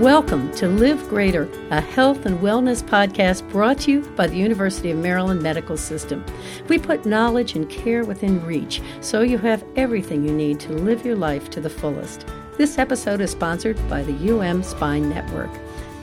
Welcome to Live Greater, a health and wellness podcast brought to you by the University of Maryland Medical System. We put knowledge and care within reach so you have everything you need to live your life to the fullest. This episode is sponsored by the UM Spine Network.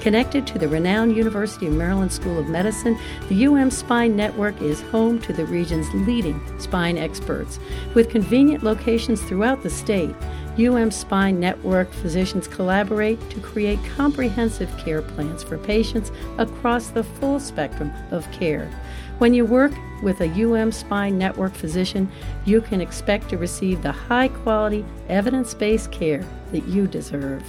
Connected to the renowned University of Maryland School of Medicine, the UM Spine Network is home to the region's leading spine experts. With convenient locations throughout the state, UM Spine Network physicians collaborate to create comprehensive care plans for patients across the full spectrum of care. When you work with a UM Spine Network physician, you can expect to receive the high quality, evidence based care that you deserve.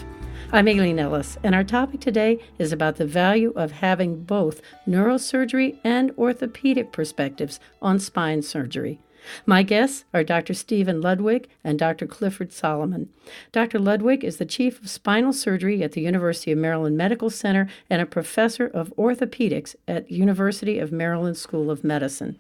I'm Aileen Ellis, and our topic today is about the value of having both neurosurgery and orthopedic perspectives on spine surgery. My guests are Dr. Steven Ludwig and Dr. Clifford Solomon. Dr. Ludwig is the Chief of Spinal Surgery at the University of Maryland Medical Center and a professor of orthopedics at University of Maryland School of Medicine.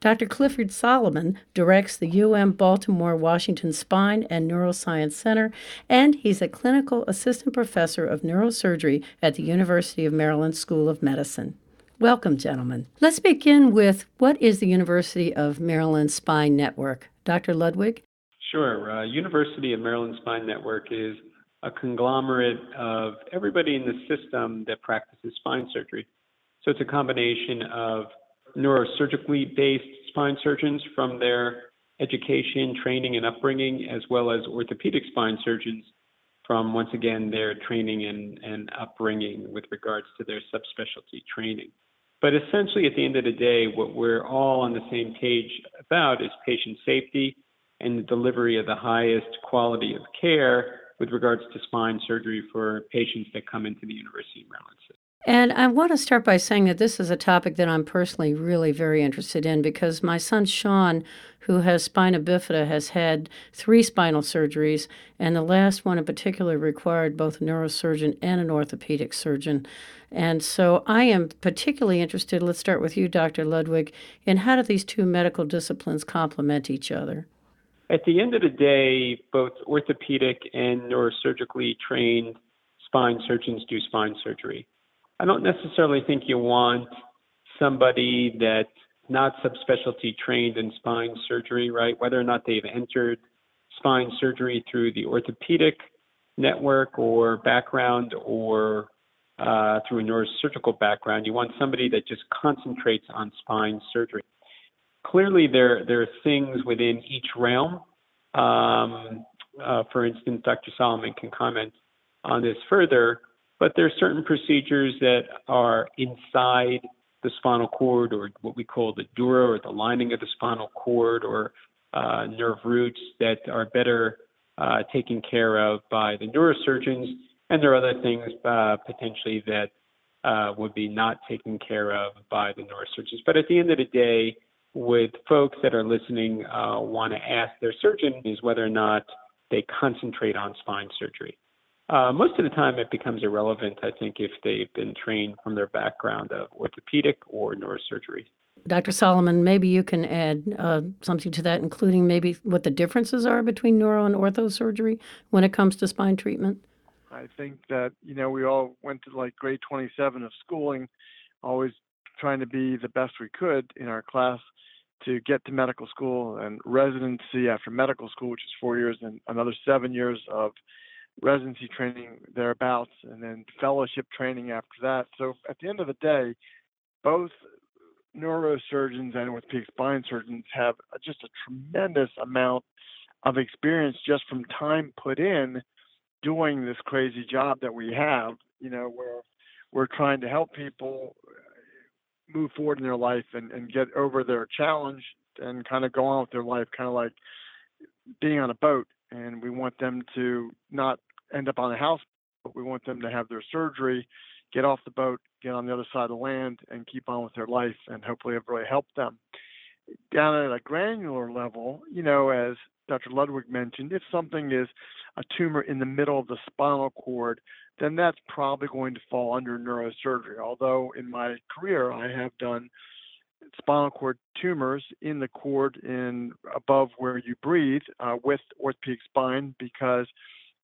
Dr. Clifford Solomon directs the UM Baltimore Washington Spine and Neuroscience Center, and he's a clinical assistant professor of neurosurgery at the University of Maryland School of Medicine. Welcome, gentlemen. Let's begin with what is the University of Maryland Spine Network? Dr. Ludwig? Sure. Uh, University of Maryland Spine Network is a conglomerate of everybody in the system that practices spine surgery. So it's a combination of neurosurgically based spine surgeons from their education, training, and upbringing, as well as orthopedic spine surgeons from, once again, their training and, and upbringing with regards to their subspecialty training. But essentially, at the end of the day, what we're all on the same page about is patient safety and the delivery of the highest quality of care with regards to spine surgery for patients that come into the University of Maryland system. And I want to start by saying that this is a topic that I'm personally really very interested in because my son Sean, who has spina bifida, has had three spinal surgeries, and the last one in particular required both a neurosurgeon and an orthopedic surgeon. And so I am particularly interested, let's start with you, Dr. Ludwig, in how do these two medical disciplines complement each other? At the end of the day, both orthopedic and neurosurgically trained spine surgeons do spine surgery. I don't necessarily think you want somebody that's not subspecialty trained in spine surgery, right? Whether or not they've entered spine surgery through the orthopedic network or background or uh, through a neurosurgical background. You want somebody that just concentrates on spine surgery. Clearly, there, there are things within each realm. Um, uh, for instance, Dr. Solomon can comment on this further but there are certain procedures that are inside the spinal cord or what we call the dura or the lining of the spinal cord or uh, nerve roots that are better uh, taken care of by the neurosurgeons. And there are other things uh, potentially that uh, would be not taken care of by the neurosurgeons. But at the end of the day, with folks that are listening, uh, want to ask their surgeon is whether or not they concentrate on spine surgery. Uh, most of the time, it becomes irrelevant, I think, if they've been trained from their background of orthopedic or neurosurgery. Dr. Solomon, maybe you can add uh, something to that, including maybe what the differences are between neuro and ortho surgery when it comes to spine treatment. I think that, you know, we all went to like grade 27 of schooling, always trying to be the best we could in our class to get to medical school and residency after medical school, which is four years, and another seven years of residency training thereabouts, and then fellowship training after that. So at the end of the day, both neurosurgeons and orthopedic spine surgeons have just a tremendous amount of experience just from time put in doing this crazy job that we have. You know, where we're trying to help people move forward in their life and, and get over their challenge and kind of go on with their life, kind of like being on a boat and we want them to not end up on a house, but we want them to have their surgery, get off the boat, get on the other side of the land, and keep on with their life, and hopefully have really helped them. Down at a granular level, you know, as Dr. Ludwig mentioned, if something is a tumor in the middle of the spinal cord, then that's probably going to fall under neurosurgery. Although in my career, I have done spinal cord tumors in the cord in above where you breathe uh, with orthopedic spine because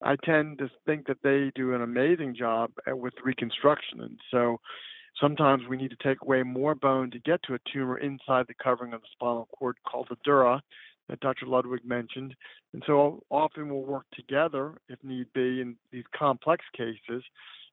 I tend to think that they do an amazing job with reconstruction. And so sometimes we need to take away more bone to get to a tumor inside the covering of the spinal cord called the dura that Dr. Ludwig mentioned. And so often we'll work together if need be in these complex cases.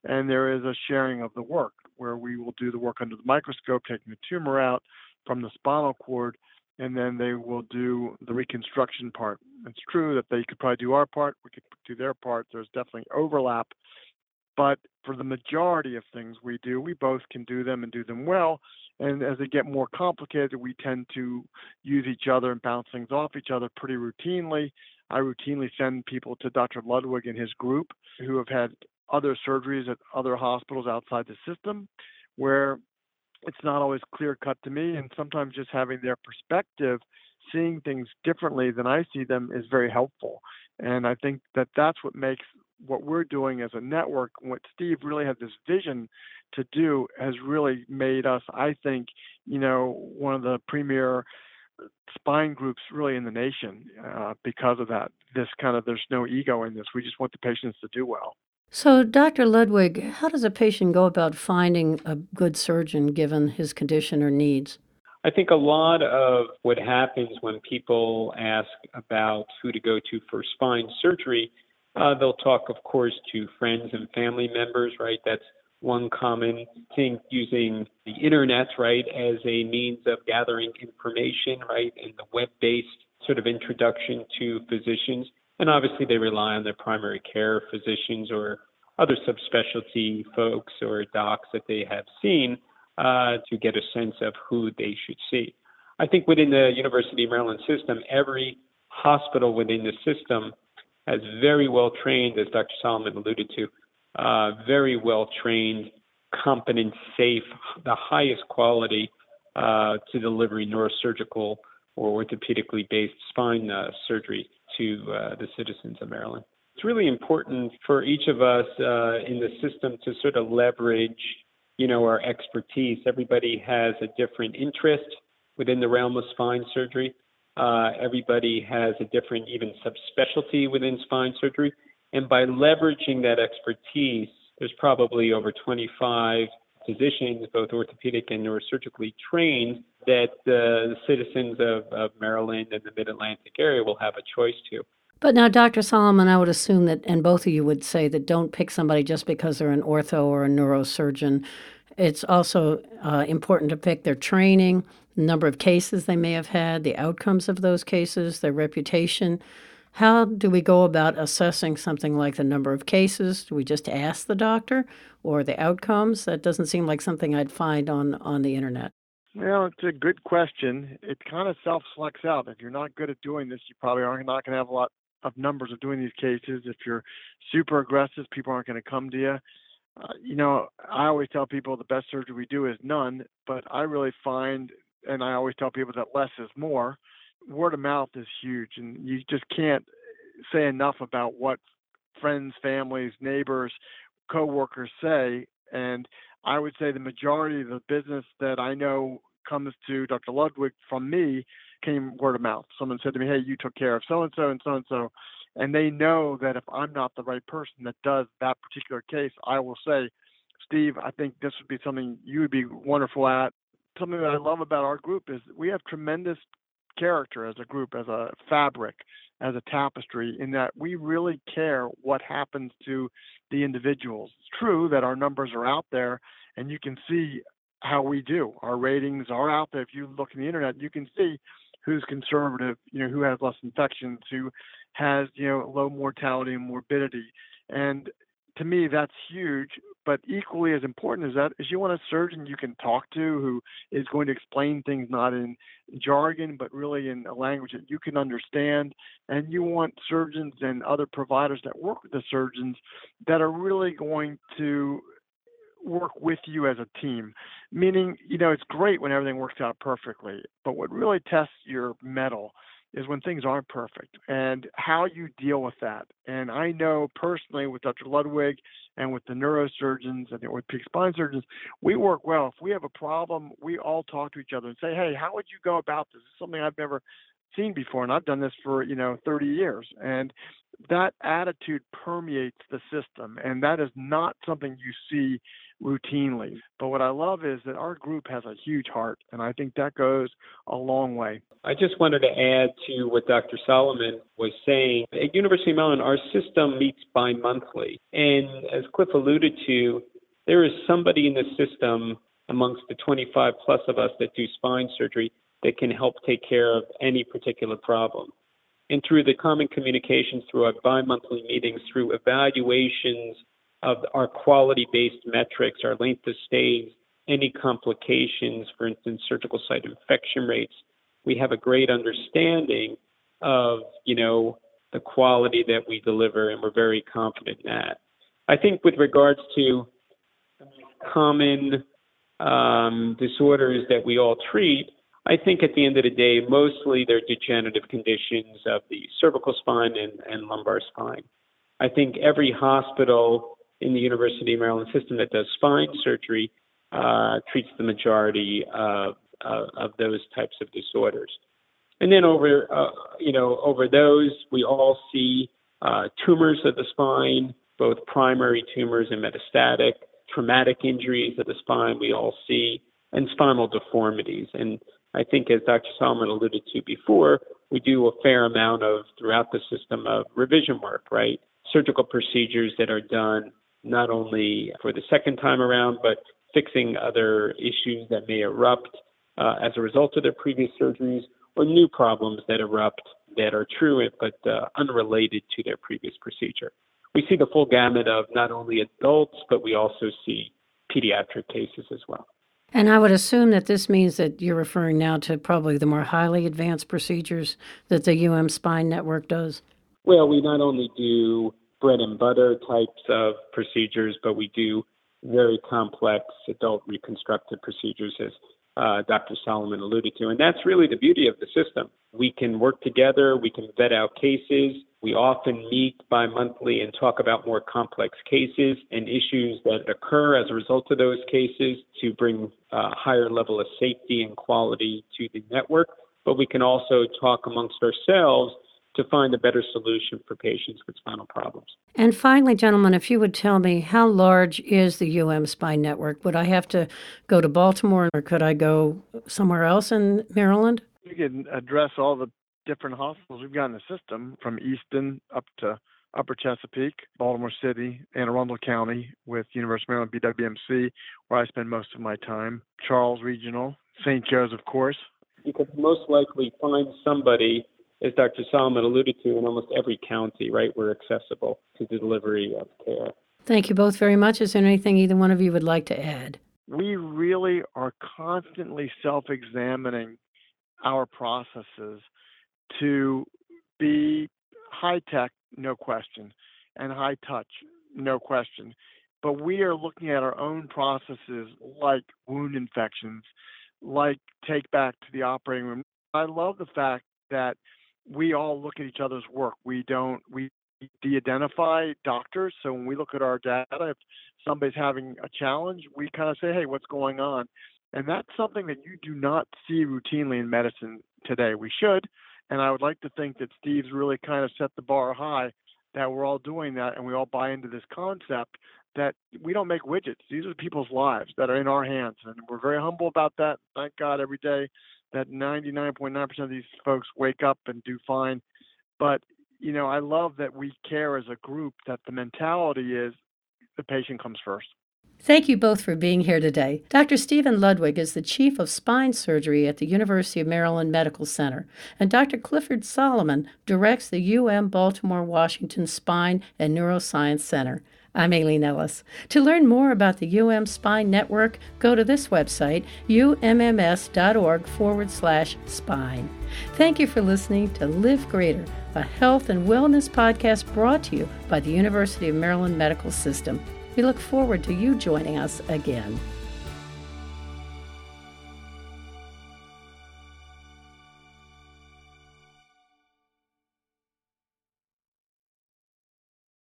And there is a sharing of the work where we will do the work under the microscope, taking the tumor out from the spinal cord, and then they will do the reconstruction part. It's true that they could probably do our part, we could do their part. There's definitely overlap. But for the majority of things we do, we both can do them and do them well. And as they get more complicated, we tend to use each other and bounce things off each other pretty routinely. I routinely send people to Dr. Ludwig and his group who have had other surgeries at other hospitals outside the system where it's not always clear cut to me. And sometimes just having their perspective, seeing things differently than I see them, is very helpful. And I think that that's what makes what we're doing as a network, what Steve really had this vision to do, has really made us, I think, you know, one of the premier spine groups really in the nation uh, because of that. This kind of there's no ego in this. We just want the patients to do well. So, Dr. Ludwig, how does a patient go about finding a good surgeon given his condition or needs? I think a lot of what happens when people ask about who to go to for spine surgery, uh, they'll talk, of course, to friends and family members, right? That's one common thing using the internet, right, as a means of gathering information, right, and the web based sort of introduction to physicians. And obviously, they rely on their primary care physicians or other subspecialty folks or docs that they have seen uh, to get a sense of who they should see. I think within the University of Maryland system, every hospital within the system has very well trained, as Dr. Solomon alluded to, uh, very well trained, competent, safe, the highest quality uh, to deliver neurosurgical or orthopedically based spine uh, surgery to uh, the citizens of Maryland. It's really important for each of us uh, in the system to sort of leverage, you know, our expertise. Everybody has a different interest within the realm of spine surgery. Uh, everybody has a different, even subspecialty within spine surgery. And by leveraging that expertise, there's probably over 25 physicians, both orthopedic and neurosurgically trained, that the citizens of, of Maryland and the Mid Atlantic area will have a choice to. But now, Dr. Solomon, I would assume that, and both of you would say that don't pick somebody just because they're an ortho or a neurosurgeon. It's also uh, important to pick their training, number of cases they may have had, the outcomes of those cases, their reputation. How do we go about assessing something like the number of cases? Do we just ask the doctor or the outcomes? That doesn't seem like something I'd find on, on the internet. Well, it's a good question. It kind of self selects out. If you're not good at doing this, you probably are not going to have a lot of numbers of doing these cases. If you're super aggressive, people aren't going to come to you. Uh, you know, I always tell people the best surgery we do is none, but I really find, and I always tell people that less is more. Word of mouth is huge, and you just can't say enough about what friends, families, neighbors, coworkers say. And I would say the majority of the business that I know comes to Dr. Ludwig from me came word of mouth. Someone said to me, Hey, you took care of so and so and so and so. And they know that if I'm not the right person that does that particular case, I will say, Steve, I think this would be something you would be wonderful at. Something that I love about our group is we have tremendous character as a group, as a fabric, as a tapestry, in that we really care what happens to the individuals. It's true that our numbers are out there and you can see how we do. Our ratings are out there. If you look in the internet, you can see who's conservative, you know, who has less infections, who has, you know, low mortality and morbidity. And to me, that's huge. But equally as important as that is you want a surgeon you can talk to who is going to explain things not in jargon, but really in a language that you can understand. And you want surgeons and other providers that work with the surgeons that are really going to work with you as a team. Meaning, you know, it's great when everything works out perfectly, but what really tests your mettle is when things aren't perfect and how you deal with that. And I know personally with Dr. Ludwig and with the neurosurgeons and the orthopedic spine surgeons, we work well. If we have a problem, we all talk to each other and say, hey, how would you go about this? Is something I've never seen before. And I've done this for, you know, 30 years. And that attitude permeates the system. And that is not something you see routinely. But what I love is that our group has a huge heart. And I think that goes a long way. I just wanted to add to what Dr. Solomon was saying. At University of Maryland, our system meets bi-monthly. And as Cliff alluded to, there is somebody in the system amongst the 25 plus of us that do spine surgery that can help take care of any particular problem. And through the common communications, through our bi monthly meetings, through evaluations of our quality based metrics, our length of stays, any complications, for instance, surgical site infection rates, we have a great understanding of, you know, the quality that we deliver, and we're very confident in that. I think with regards to common um, disorders that we all treat, I think at the end of the day, mostly they're degenerative conditions of the cervical spine and lumbar spine. I think every hospital in the University of Maryland system that does spine surgery uh, treats the majority of, of, of, those types of disorders. And then over, uh, you know, over those, we all see uh, tumors of the spine, both primary tumors and metastatic, traumatic injuries of the spine. We all see and spinal deformities. And I think, as Dr. Solomon alluded to before, we do a fair amount of throughout the system of revision work, right? Surgical procedures that are done not only for the second time around, but fixing other issues that may erupt uh, as a result of their previous surgeries or new problems that erupt that are true but uh, unrelated to their previous procedure. We see the full gamut of not only adults, but we also see pediatric cases as well. And I would assume that this means that you're referring now to probably the more highly advanced procedures that the UM Spine Network does. Well, we not only do bread and butter types of procedures, but we do very complex adult reconstructive procedures, as uh, Dr. Solomon alluded to. And that's really the beauty of the system. We can work together, we can vet out cases. We often meet bi monthly and talk about more complex cases and issues that occur as a result of those cases to bring a higher level of safety and quality to the network. But we can also talk amongst ourselves to find a better solution for patients with spinal problems. And finally, gentlemen, if you would tell me how large is the UM Spine Network? Would I have to go to Baltimore or could I go somewhere else in Maryland? You can address all the different hospitals we've got in the system from Easton up to Upper Chesapeake, Baltimore City, Anne Arundel County with University of Maryland BWMC, where I spend most of my time, Charles Regional, St. Joe's, of course. You could most likely find somebody as Dr. Solomon alluded to, in almost every county, right, we're accessible to the delivery of care. Thank you both very much. Is there anything either one of you would like to add? We really are constantly self examining our processes to be high tech, no question, and high touch, no question. But we are looking at our own processes like wound infections, like take back to the operating room. I love the fact that we all look at each other's work. We don't we de-identify doctors. So when we look at our data, if somebody's having a challenge, we kind of say, "Hey, what's going on?" And that's something that you do not see routinely in medicine today. We should, and I would like to think that Steve's really kind of set the bar high. That we're all doing that, and we all buy into this concept that we don't make widgets. These are people's lives that are in our hands, and we're very humble about that. Thank God every day that 99.9% of these folks wake up and do fine. But, you know, I love that we care as a group that the mentality is the patient comes first. Thank you both for being here today. Dr. Steven Ludwig is the Chief of Spine Surgery at the University of Maryland Medical Center, and Dr. Clifford Solomon directs the UM Baltimore Washington Spine and Neuroscience Center. I'm Aileen Ellis. To learn more about the UM Spine Network, go to this website, umms.org forward slash spine. Thank you for listening to Live Greater, a health and wellness podcast brought to you by the University of Maryland Medical System. We look forward to you joining us again.